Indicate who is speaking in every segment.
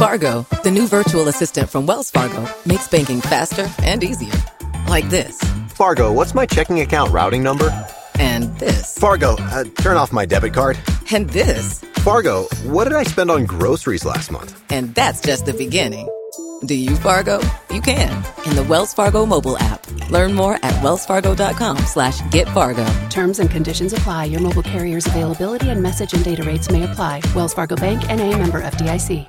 Speaker 1: Fargo, the new virtual assistant from Wells Fargo, makes banking faster and easier. Like this.
Speaker 2: Fargo, what's my checking account routing number?
Speaker 1: And this.
Speaker 2: Fargo, uh, turn off my debit card.
Speaker 1: And this.
Speaker 2: Fargo, what did I spend on groceries last month?
Speaker 1: And that's just the beginning. Do you Fargo? You can in the Wells Fargo mobile app. Learn more at wellsfargo.com slash get Fargo.
Speaker 3: Terms and conditions apply. Your mobile carrier's availability and message and data rates may apply. Wells Fargo Bank and a member FDIC.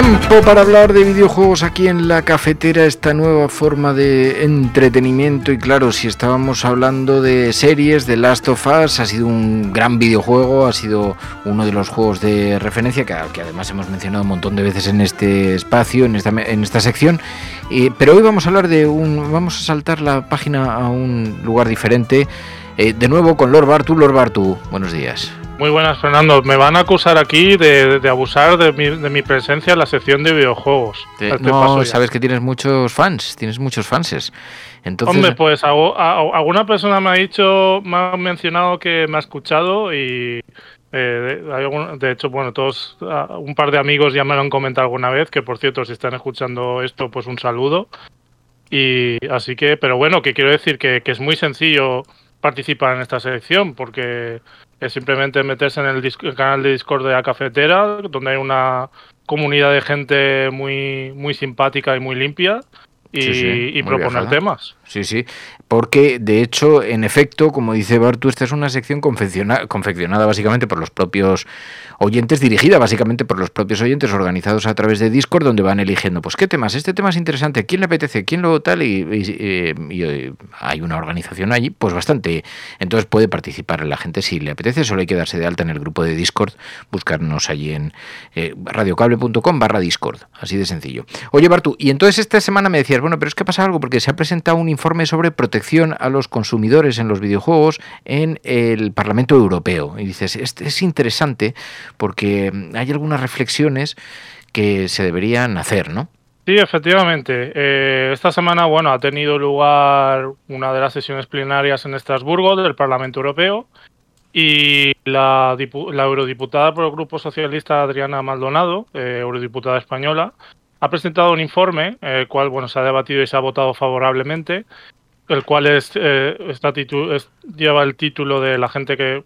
Speaker 4: Tiempo para hablar de videojuegos aquí en la cafetera, esta nueva forma de entretenimiento. Y claro, si estábamos hablando de series, de Last of Us ha sido un gran videojuego, ha sido uno de los juegos de referencia que, además hemos mencionado un montón de veces en este espacio, en esta, en esta sección, pero hoy vamos a hablar de un, vamos a saltar la página a un lugar diferente, eh, de nuevo con Lord Bartu, Lord Bartu, buenos días.
Speaker 5: Muy buenas, Fernando. Me van a acusar aquí de, abusar de mi, presencia en la sección de videojuegos.
Speaker 4: no, sabes que tienes muchos fans, tienes muchos fanses. Entonces...
Speaker 5: Hombre, pues alguna persona me ha dicho, me ha mencionado que me ha escuchado y eh, de hecho, bueno, todos, un par de amigos ya me lo han comentado alguna vez, que por cierto, si están escuchando esto, pues un saludo. Y así que, pero bueno, que quiero decir que, que es muy sencillo participar en esta selección porque es simplemente meterse en el, canal de Discord de la cafetera, donde hay una comunidad de gente muy, muy simpática y muy limpia y, proponer temas.
Speaker 4: Sí, sí, porque de hecho, en efecto, como dice Bartu, esta es una sección confeccionada básicamente por los propios oyentes, dirigida básicamente por los propios oyentes, organizados a través de Discord, donde van eligiendo, pues, ¿qué temas? Este tema es interesante, ¿quién le apetece? ¿Quién lo tal? Y, eh, hay una organización allí, pues bastante. Entonces puede participar la gente si le apetece, solo hay que darse de alta en el grupo de Discord, buscarnos allí en eh, radiocable.com barra Discord, así de sencillo. Oye, Bartu, y entonces esta semana me decías, bueno, pero es que pasa algo, porque se ha presentado un informe sobre protección a los consumidores en los videojuegos en el Parlamento Europeo. Y dices, este es interesante porque hay algunas reflexiones que se deberían hacer, ¿no?
Speaker 5: Sí, efectivamente. Eh, esta semana, bueno, ha tenido lugar una de las sesiones plenarias en Estrasburgo del Parlamento Europeo y la, eurodiputada por el Grupo Socialista Adriana Maldonado, eh, eurodiputada española, ha presentado un informe, el cual bueno se ha debatido y se ha votado favorablemente, el cual es, eh, lleva el título de la gente que,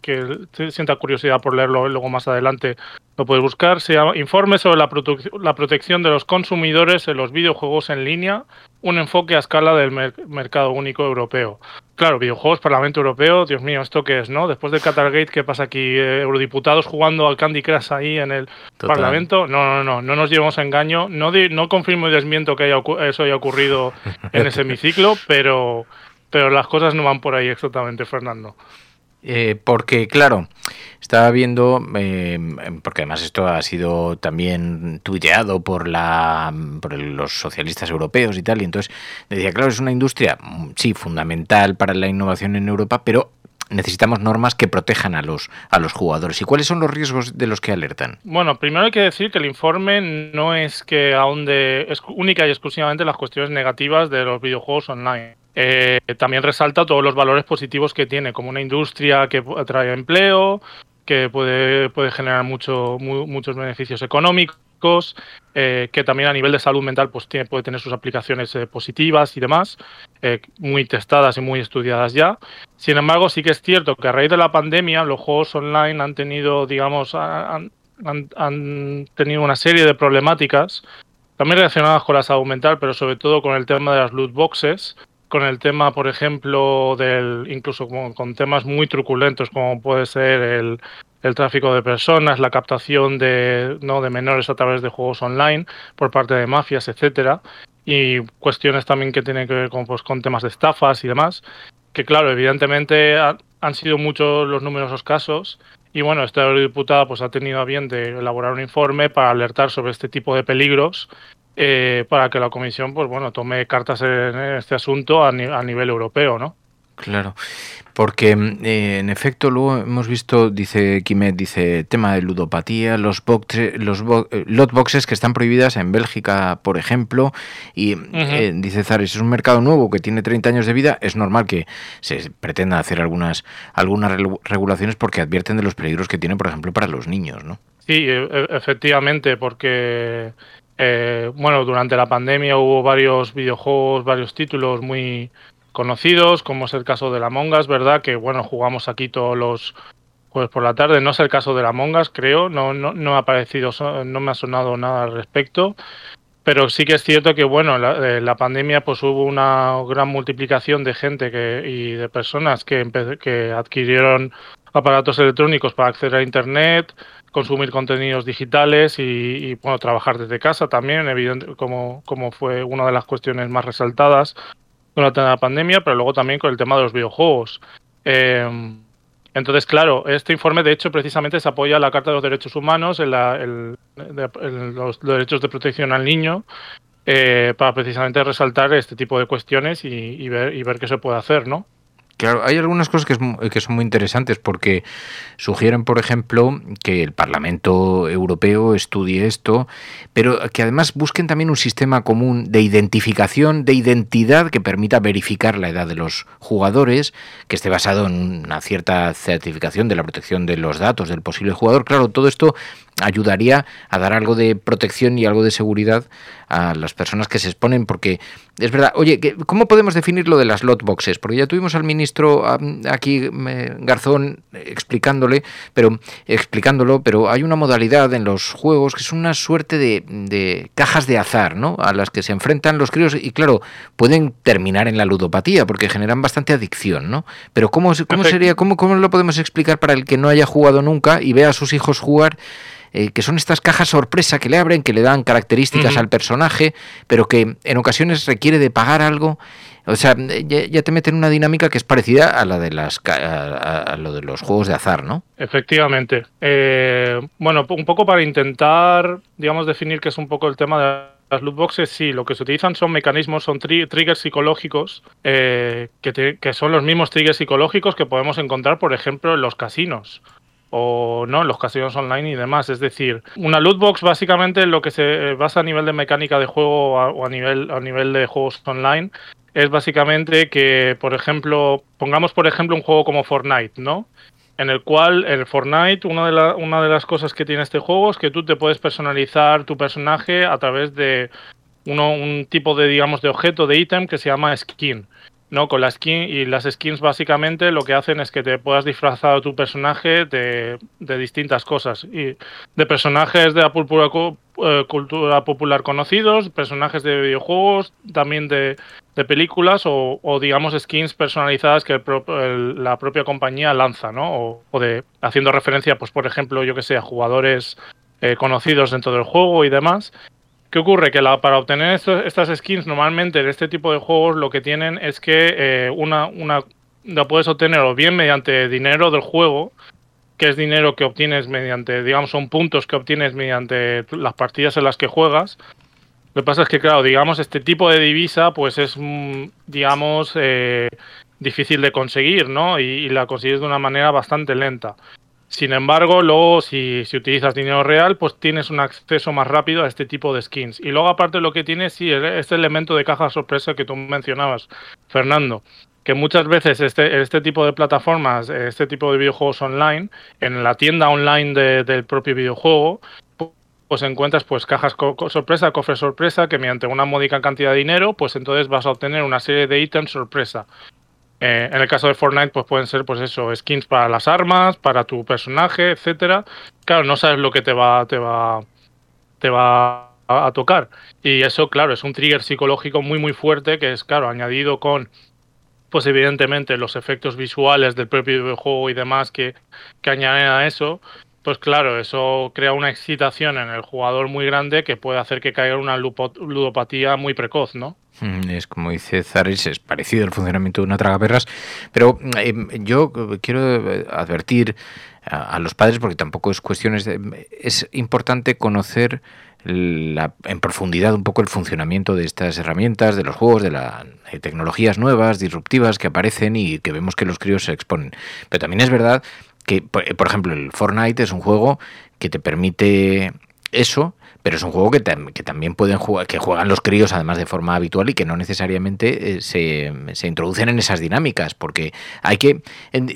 Speaker 5: que, sienta curiosidad por leerlo luego más adelante lo puedes buscar. Se llama Informe sobre la protección de los consumidores en los videojuegos en línea, un enfoque a escala del mercado único europeo. Claro, videojuegos, Parlamento Europeo, Dios mío, ¿esto qué es, no? Después del Qatargate, ¿qué pasa aquí? Eh, eurodiputados jugando al Candy Crush ahí en el Parlamento. No, no, no, no nos llevemos a engaño. No, no confirmo y desmiento que eso haya ocurrido en ese hemiciclo, pero, pero las cosas no van por ahí exactamente, Fernando.
Speaker 4: Eh, porque, claro, estaba viendo, eh, porque además esto ha sido también tuiteado por, la, por los socialistas europeos y tal, y entonces decía, claro, es una industria, mm, sí, fundamental para la innovación en Europa, pero necesitamos normas que protejan a los, a los jugadores. ¿Y cuáles son los riesgos de los que alertan?
Speaker 5: Bueno, primero hay que decir que el informe no es que ahonde única y exclusivamente las cuestiones negativas de los videojuegos online. Eh, también resalta todos los valores positivos que tiene, como una industria que atrae empleo, que puede, puede generar mucho, muchos beneficios económicos, eh, que también a nivel de salud mental pues, tiene, puede tener sus aplicaciones eh, positivas y demás, muy testadas y muy estudiadas ya. Sin embargo, sí que es cierto que a raíz de la pandemia los juegos online han tenido, digamos, han, han, tenido una serie de problemáticas, también relacionadas con la salud mental, pero sobre todo con el tema de las loot boxes, con el tema, por ejemplo, del incluso con, temas muy truculentos como puede ser el, el, tráfico de personas, la captación de, ¿no? de menores a través de juegos online por parte de mafias, etcétera, y cuestiones también que tienen que ver con, pues, con temas de estafas y demás, que claro, evidentemente han sido muchos los numerosos casos y bueno, esta eurodiputada pues ha tenido a bien de elaborar un informe para alertar sobre este tipo de peligros eh, para que la Comisión, pues bueno, tome cartas en este asunto a, a nivel europeo, ¿no?
Speaker 4: Claro, porque eh, en efecto luego hemos visto, dice Kimet, dice tema de ludopatía, los, los eh, lot boxes que están prohibidas en Bélgica, por ejemplo, y eh, dice Zares, es un mercado nuevo que tiene 30 años de vida, es normal que se pretenda hacer algunas, algunas regulaciones porque advierten de los peligros que tiene, por ejemplo, para los niños, ¿no?
Speaker 5: Sí, e, e, efectivamente, porque bueno, durante la pandemia hubo varios videojuegos, varios títulos muy conocidos, como es el caso de la Mongas, ¿verdad? Que bueno, jugamos aquí todos los jueves por la tarde. No es el caso de la Mongas, creo, no, no, no ha aparecido, no me ha sonado nada al respecto. Pero sí que es cierto que, bueno, la, eh, la pandemia pues hubo una gran multiplicación de gente que, y de personas que, que adquirieron aparatos electrónicos para acceder a Internet, consumir contenidos digitales y, y, bueno, trabajar desde casa también, evidente, como, como fue una de las cuestiones más resaltadas durante la pandemia, pero luego también con el tema de los videojuegos. Eh, entonces, claro, este informe de hecho precisamente se apoya a la Carta de los Derechos Humanos, en, la, los derechos de protección al niño, eh, para precisamente resaltar este tipo de cuestiones y, y, ver, y ver qué se puede hacer, ¿no?
Speaker 4: Claro, hay algunas cosas que, son muy interesantes porque sugieren, por ejemplo, que el Parlamento Europeo estudie esto, pero que además busquen también un sistema común de identificación, de identidad que permita verificar la edad de los jugadores, que esté basado en una cierta certificación de la protección de los datos del posible jugador. Claro, todo esto ayudaría a dar algo de protección y algo de seguridad a las personas que se exponen, porque es verdad, oye, ¿cómo podemos definir lo de las lot boxes? Porque ya tuvimos al ministro aquí, Garzón, explicándole, pero explicándolo, pero hay una modalidad en los juegos que es una suerte de, cajas de azar, ¿no? A las que se enfrentan los críos y claro, pueden terminar en la ludopatía porque generan bastante adicción, ¿no? Pero ¿cómo, cómo sería, cómo, cómo lo podemos explicar para el que no haya jugado nunca y vea a sus hijos jugar? Eh, que son estas cajas sorpresa que le abren, que le dan características al personaje, pero que en ocasiones requiere de pagar algo. O sea, ya, te meten una dinámica que es parecida a la de las a, lo de los juegos de azar, ¿no?
Speaker 5: Efectivamente. Eh, bueno, un poco para intentar, digamos, definir qué es un poco el tema de las loot boxes, sí, lo que se utilizan son mecanismos, son triggers psicológicos, eh, que, que, son los mismos triggers psicológicos que podemos encontrar, por ejemplo, en los casinos o no los casinos online y demás. Es decir, una loot box básicamente lo que se basa a nivel de mecánica de juego o a nivel, a nivel de juegos online es básicamente que, por ejemplo, pongamos por ejemplo un juego como Fortnite, ¿no? En el cual el Fortnite, una de, una de las cosas que tiene este juego es que tú te puedes personalizar tu personaje a través de uno, un tipo de, digamos, de objeto, de ítem que se llama skin. No, con la skin y las skins básicamente lo que hacen es que te puedas disfrazar a tu personaje de, de distintas cosas. Y de personajes de la eh, cultura, popular conocidos, personajes de videojuegos, también de, de películas o, o, digamos skins personalizadas que la propia compañía lanza, ¿no? O, de haciendo referencia, pues por ejemplo, yo que sé, a jugadores eh, conocidos dentro del juego y demás. ¿Qué ocurre? Que la, para obtener estas skins normalmente de este tipo de juegos lo que tienen es que eh, una, una la puedes obtener o bien mediante dinero del juego, que es dinero que obtienes mediante, digamos, son puntos que obtienes mediante las partidas en las que juegas. Lo que pasa es que, claro, digamos, este tipo de divisa, pues es, mm, digamos, eh, difícil de conseguir, ¿no? Y, la consigues de una manera bastante lenta. Sin embargo, luego si, si, utilizas dinero real, pues tienes un acceso más rápido a este tipo de skins. Y luego aparte lo que tienes, sí, este elemento de caja sorpresa que tú mencionabas, Fernando, que muchas veces este, este tipo de plataformas, este tipo de videojuegos online, en la tienda online de, del propio videojuego, pues encuentras pues cajas sorpresa, cofres sorpresa, que mediante una módica cantidad de dinero, pues entonces vas a obtener una serie de ítems sorpresa Eh, en el caso de Fortnite, pues pueden ser, pues eso, skins para las armas, para tu personaje, etcétera. Claro, no sabes lo que te va, te va, te va a, tocar. Y eso, claro, es un trigger psicológico muy, muy fuerte que es, claro, añadido con, pues evidentemente, los efectos visuales del propio videojuego y demás que, que añaden a eso. Pues claro, eso crea una excitación en el jugador muy grande que puede hacer que caiga una ludopatía muy precoz, ¿no?
Speaker 4: Mm, es como dice Zaris, es parecido al funcionamiento de una tragaperras, pero eh, yo quiero advertir a, los padres, porque tampoco es cuestión, de, es importante conocer en profundidad un poco el funcionamiento de estas herramientas, de los juegos, de las tecnologías nuevas, disruptivas que aparecen y que vemos que los críos se exponen. Pero también es verdad que, por ejemplo, el Fortnite es un juego que te permite eso, pero es un juego que, también pueden jugar, que juegan los críos además de forma habitual y que no necesariamente eh, se, se, introducen en esas dinámicas, porque hay que,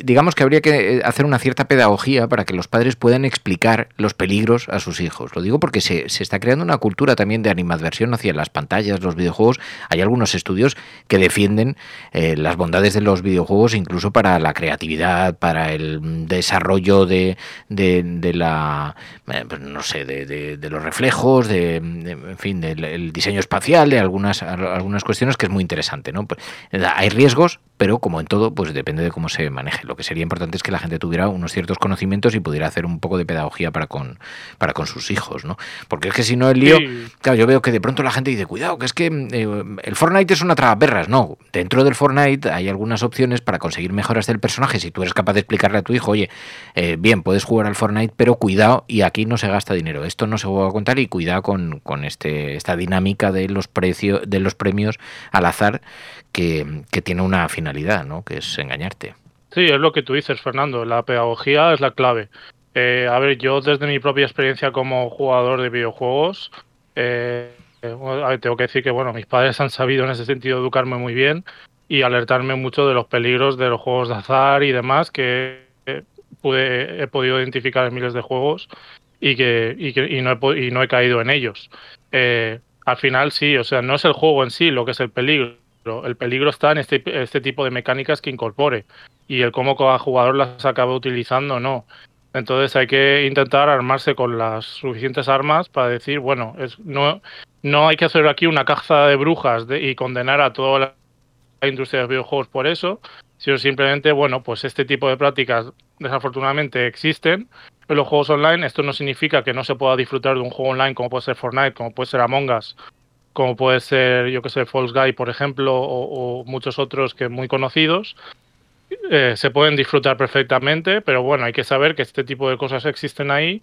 Speaker 4: digamos que habría que eh, hacer una cierta pedagogía para que los padres puedan explicar los peligros a sus hijos. Lo digo porque se, se está creando una cultura también de animadversión hacia las pantallas, los videojuegos. Hay algunos estudios que defienden eh, las bondades de los videojuegos incluso para la creatividad, para el desarrollo de, de, la, pues no sé, de los reflejos de, en fin, del diseño espacial, de algunas, algunas cuestiones que es muy interesante. ¿no? Pues, hay riesgos, pero como en todo, pues depende de cómo se maneje. Lo que sería importante es que la gente tuviera unos ciertos conocimientos y pudiera hacer un poco de pedagogía para con, para con sus hijos, ¿no? Porque es que si no el lío, claro, yo veo que de pronto la gente dice, cuidado, que es que eh, el Fortnite es una perras No, dentro del Fortnite hay algunas opciones para conseguir mejoras del personaje. Si tú eres capaz de explicarle a tu hijo, oye, eh, bien, puedes jugar al Fortnite, pero cuidado, y aquí no se gasta dinero. Esto no se va a contar y cuidado con, con este, esta dinámica de los precios, de los premios al azar que, que tiene una finalidad, Que es engañarte.
Speaker 5: Sí, es lo que tú dices, Fernando. La pedagogía es la clave. Eh, a ver, yo desde mi propia experiencia como jugador de videojuegos, eh, tengo que decir que bueno, mis padres han sabido en ese sentido educarme muy bien y alertarme mucho de los peligros de los juegos de azar y demás que he podido identificar en miles de juegos y que, y, no, he, y no he caído en ellos. Eh, al final sí, o sea, no es el juego en sí lo que es el peligro. El peligro está en este, este tipo de mecánicas que incorpore y el cómo cada jugador las acaba utilizando no. Entonces hay que intentar armarse con las suficientes armas para decir, bueno, es, no, no hay que hacer aquí una caza de brujas y condenar a toda la industria de videojuegos por eso, sino simplemente, bueno, pues este tipo de prácticas desafortunadamente existen en los juegos online. Esto no significa que no se pueda disfrutar de un juego online como puede ser Fortnite, como puede ser Among Us, como puede ser, yo que sé, False Guy, por ejemplo, o, muchos otros que muy conocidos. Eh, se pueden disfrutar perfectamente, pero bueno, hay que saber que este tipo de cosas existen ahí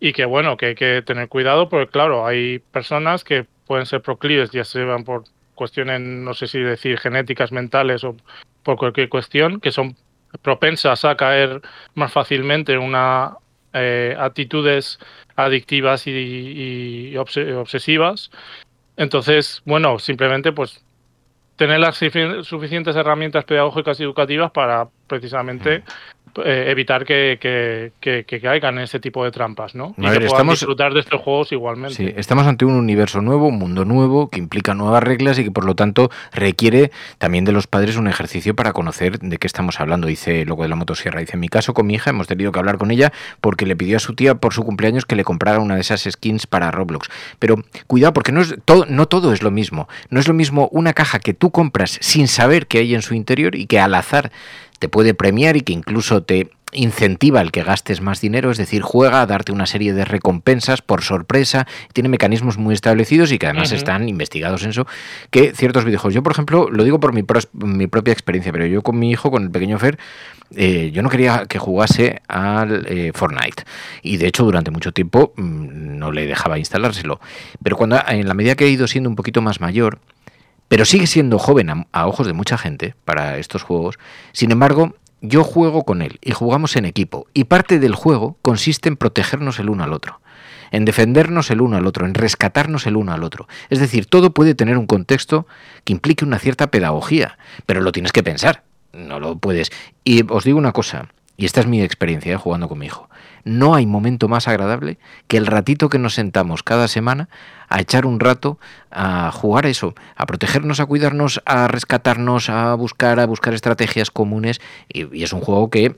Speaker 5: y que bueno, que hay que tener cuidado porque claro, hay personas que pueden ser proclives, ya van por cuestiones, no sé si decir genéticas, mentales o por cualquier cuestión, que son propensas a caer más fácilmente en una eh, actitudes adictivas y, obsesivas. Entonces, bueno, simplemente pues tener las suficientes herramientas pedagógicas y educativas para precisamente eh, evitar que, que, caigan en ese tipo de trampas, ¿no? y que estamos, disfrutar de estos juegos igualmente.
Speaker 4: Sí, estamos ante un universo nuevo, un mundo nuevo, que implica nuevas reglas y que por lo tanto requiere también de los padres un ejercicio para conocer de qué estamos hablando. Dice luego de la motosierra, dice, en mi caso con mi hija hemos tenido que hablar con ella porque le pidió a su tía por su cumpleaños que le comprara una de esas skins para Roblox. Pero cuidado, porque no, es todo, no todo es lo mismo. No es lo mismo una caja que tú compras sin saber qué hay en su interior y que al azar te puede premiar y que incluso te incentiva el que gastes más dinero, es decir, juega a darte una serie de recompensas por sorpresa, tiene mecanismos muy establecidos y que además están investigados en eso, que ciertos videojuegos, yo por ejemplo, lo digo por mi, mi propia experiencia, pero yo con mi hijo, con el pequeño Fer, eh, yo no quería que jugase al eh, Fortnite. Y de hecho durante mucho tiempo mm, no le dejaba instalárselo, pero cuando en la medida que he ido siendo un poquito más mayor, pero sigue siendo joven a, ojos de mucha gente para estos juegos. Sin embargo, yo juego con él y jugamos en equipo y parte del juego consiste en protegernos el uno al otro en defendernos el uno al otro, en rescatarnos el uno al otro. Es decir, todo puede tener un contexto que implique una cierta pedagogía, pero lo tienes que pensar, no lo puedes. Y os digo una cosa, y esta es mi experiencia ¿eh? jugando con mi hijo, no hay momento más agradable que el ratito que nos sentamos cada semana a echar un rato a jugar eso, a protegernos, a cuidarnos, a rescatarnos, a buscar, a buscar estrategias comunes. Y, y es un juego que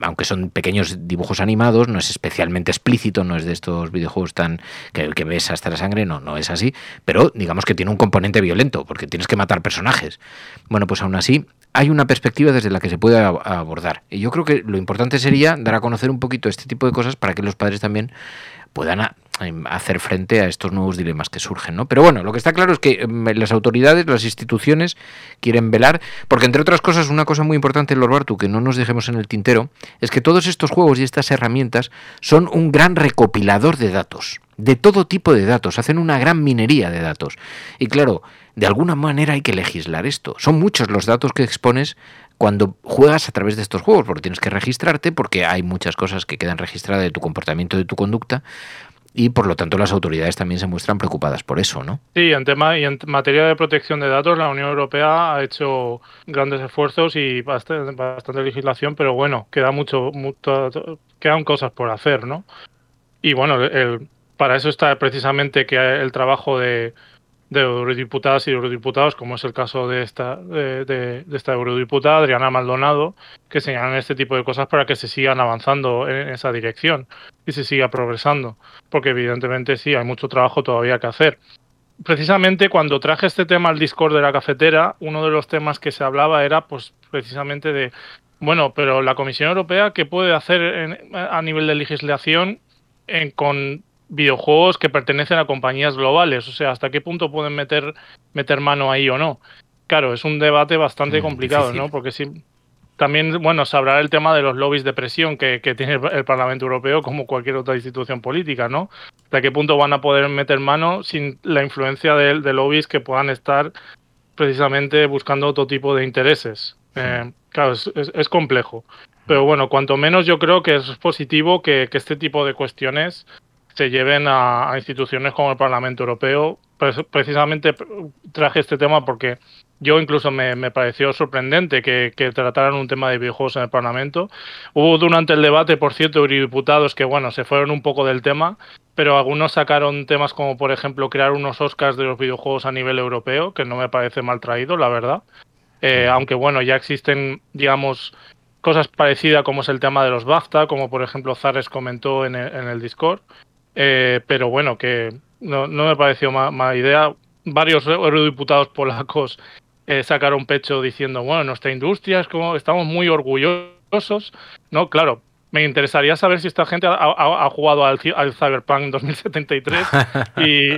Speaker 4: aunque son pequeños dibujos animados, no es especialmente explícito, no es de estos videojuegos tan que, que ves hasta la sangre, no, no es así, pero digamos que tiene un componente violento, porque tienes que matar personajes. Bueno, pues aún así hay una perspectiva desde la que se puede abordar. Y yo creo que lo importante sería dar a conocer un poquito este tipo de cosas para que los padres también puedan hacer frente a estos nuevos dilemas que surgen, ¿no? Pero bueno, lo que está claro es que em, las autoridades, las instituciones quieren velar, porque entre otras cosas, una cosa muy importante, Lord Bartu, que no nos dejemos en el tintero, es que todos estos juegos y estas herramientas son un gran recopilador de datos, de todo tipo de datos, hacen una gran minería de datos. Y claro, de alguna manera hay que legislar esto. Son muchos los datos que expones cuando juegas a través de estos juegos, porque tienes que registrarte, porque hay muchas cosas que quedan registradas de tu comportamiento, de tu conducta, y por lo tanto las autoridades también se muestran preocupadas por eso, ¿no?
Speaker 5: Sí, en tema y en materia de protección de datos, la Unión Europea ha hecho grandes esfuerzos y bastante, bastante legislación, pero bueno, queda mucho, mucho, quedan cosas por hacer, ¿no? Y bueno, el, para eso está precisamente que el trabajo de, de eurodiputadas y eurodiputados, como es el caso de esta, de, esta eurodiputada, Adriana Maldonado, que señalan este tipo de cosas para que se sigan avanzando en esa dirección y se siga progresando, porque evidentemente sí, hay mucho trabajo todavía que hacer. Precisamente cuando traje este tema al Discord de la cafetera, uno de los temas que se hablaba era pues precisamente de, bueno, pero la Comisión Europea, ¿qué puede hacer a nivel de legislación en, con videojuegos que pertenecen a compañías globales, o sea, hasta qué punto pueden meter, meter mano ahí o no. Claro, es un debate bastante mm, complicado, difícil. ¿no? Porque sí, también, bueno, se hablará el tema de los lobbies de presión que, que, tiene el Parlamento Europeo como cualquier otra institución política, ¿no? Hasta qué punto van a poder meter mano sin la influencia de, de lobbies que puedan estar precisamente buscando otro tipo de intereses. Eh, claro, es, es, es, complejo. Pero bueno, cuanto menos yo creo que es positivo que, que este tipo de cuestiones se lleven a, a, instituciones como el Parlamento Europeo. Pues, precisamente traje este tema porque yo incluso me, me pareció sorprendente que, que, trataran un tema de videojuegos en el Parlamento. Hubo durante el debate, por cierto, eurodiputados que, bueno, se fueron un poco del tema, pero algunos sacaron temas como, por ejemplo, crear unos Oscars de los videojuegos a nivel europeo, que no me parece mal traído, la verdad. Eh, aunque, bueno, ya existen, digamos, cosas parecidas como es el tema de los BAFTA, como por ejemplo Zares comentó en el, en el Discord. Eh, pero bueno, que no, no me pareció mala idea. Varios eurodiputados polacos eh, sacaron pecho diciendo, bueno, nuestra industria es como, estamos muy orgullosos. No, claro, me interesaría saber si esta gente ha, ha, ha jugado al, al, Cyberpunk 2073 y,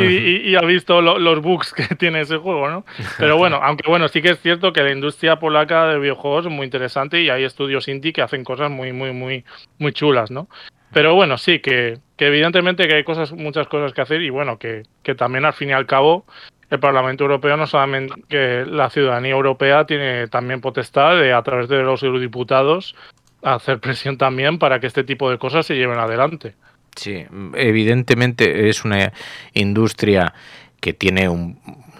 Speaker 5: y, y, y ha visto lo, los bugs que tiene ese juego, ¿no? Pero bueno, aunque bueno, sí que es cierto que la industria polaca de videojuegos es muy interesante y hay estudios indie que hacen cosas muy, muy, muy, muy chulas, ¿no? Pero bueno, sí, que, que, evidentemente que hay cosas, muchas cosas que hacer y bueno, que, que también al fin y al cabo el Parlamento Europeo no solamente que la ciudadanía europea tiene también potestad de a través de los eurodiputados hacer presión también para que este tipo de cosas se lleven adelante.
Speaker 4: Sí, evidentemente es una industria que tiene un,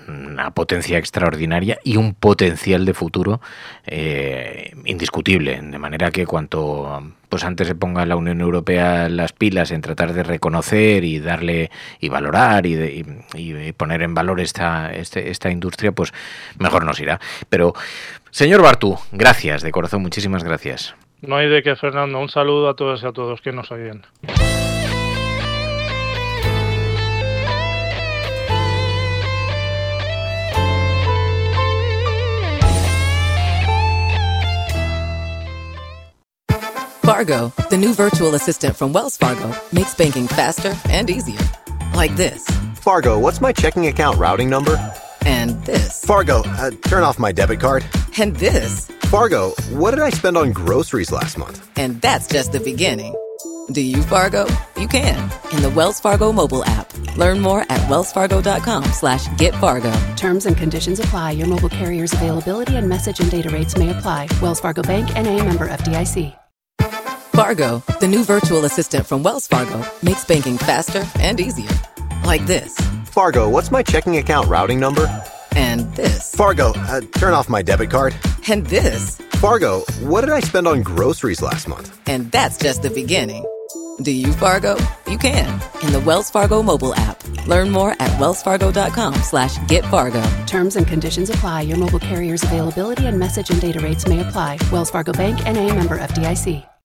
Speaker 4: una potencia extraordinaria y un potencial de futuro eh, indiscutible. De manera que cuanto pues antes se ponga la Unión Europea las pilas en tratar de reconocer y darle y valorar y, de, y, poner en valor esta, este, esta industria, pues mejor nos irá. Pero, señor Bartú, gracias, de corazón, muchísimas gracias.
Speaker 5: No hay de qué, Fernando. Un saludo a todos y a todos que nos oyen.
Speaker 1: Fargo, the new virtual assistant from Wells Fargo, makes banking faster and easier. Like this
Speaker 2: Fargo, what's my checking account routing number?
Speaker 1: And this
Speaker 2: Fargo, uh, turn off my debit card.
Speaker 1: And this
Speaker 2: Fargo, what did I spend on groceries last month?
Speaker 1: And that's just the beginning. Do you Fargo? You can in the Wells Fargo mobile app. Learn more at wellsfargo.com slash get Fargo.
Speaker 3: Terms and conditions apply. Your mobile carrier's availability and message and data rates may apply. Wells Fargo Bank and a member FDIC.
Speaker 1: Fargo, the new virtual assistant from Wells Fargo, makes banking faster and easier. Like this
Speaker 2: Fargo, what's my checking account routing number?
Speaker 1: And this
Speaker 2: Fargo, uh, turn off my debit card.
Speaker 1: And this
Speaker 2: Fargo, what did I spend on groceries last month?
Speaker 1: And that's just the beginning. Do you Fargo? You can in the Wells Fargo mobile app. Learn more at wellsfargo.com slash get Fargo.
Speaker 3: Terms and conditions apply. Your mobile carrier's availability and message and data rates may apply. Wells Fargo Bank and a member FDIC.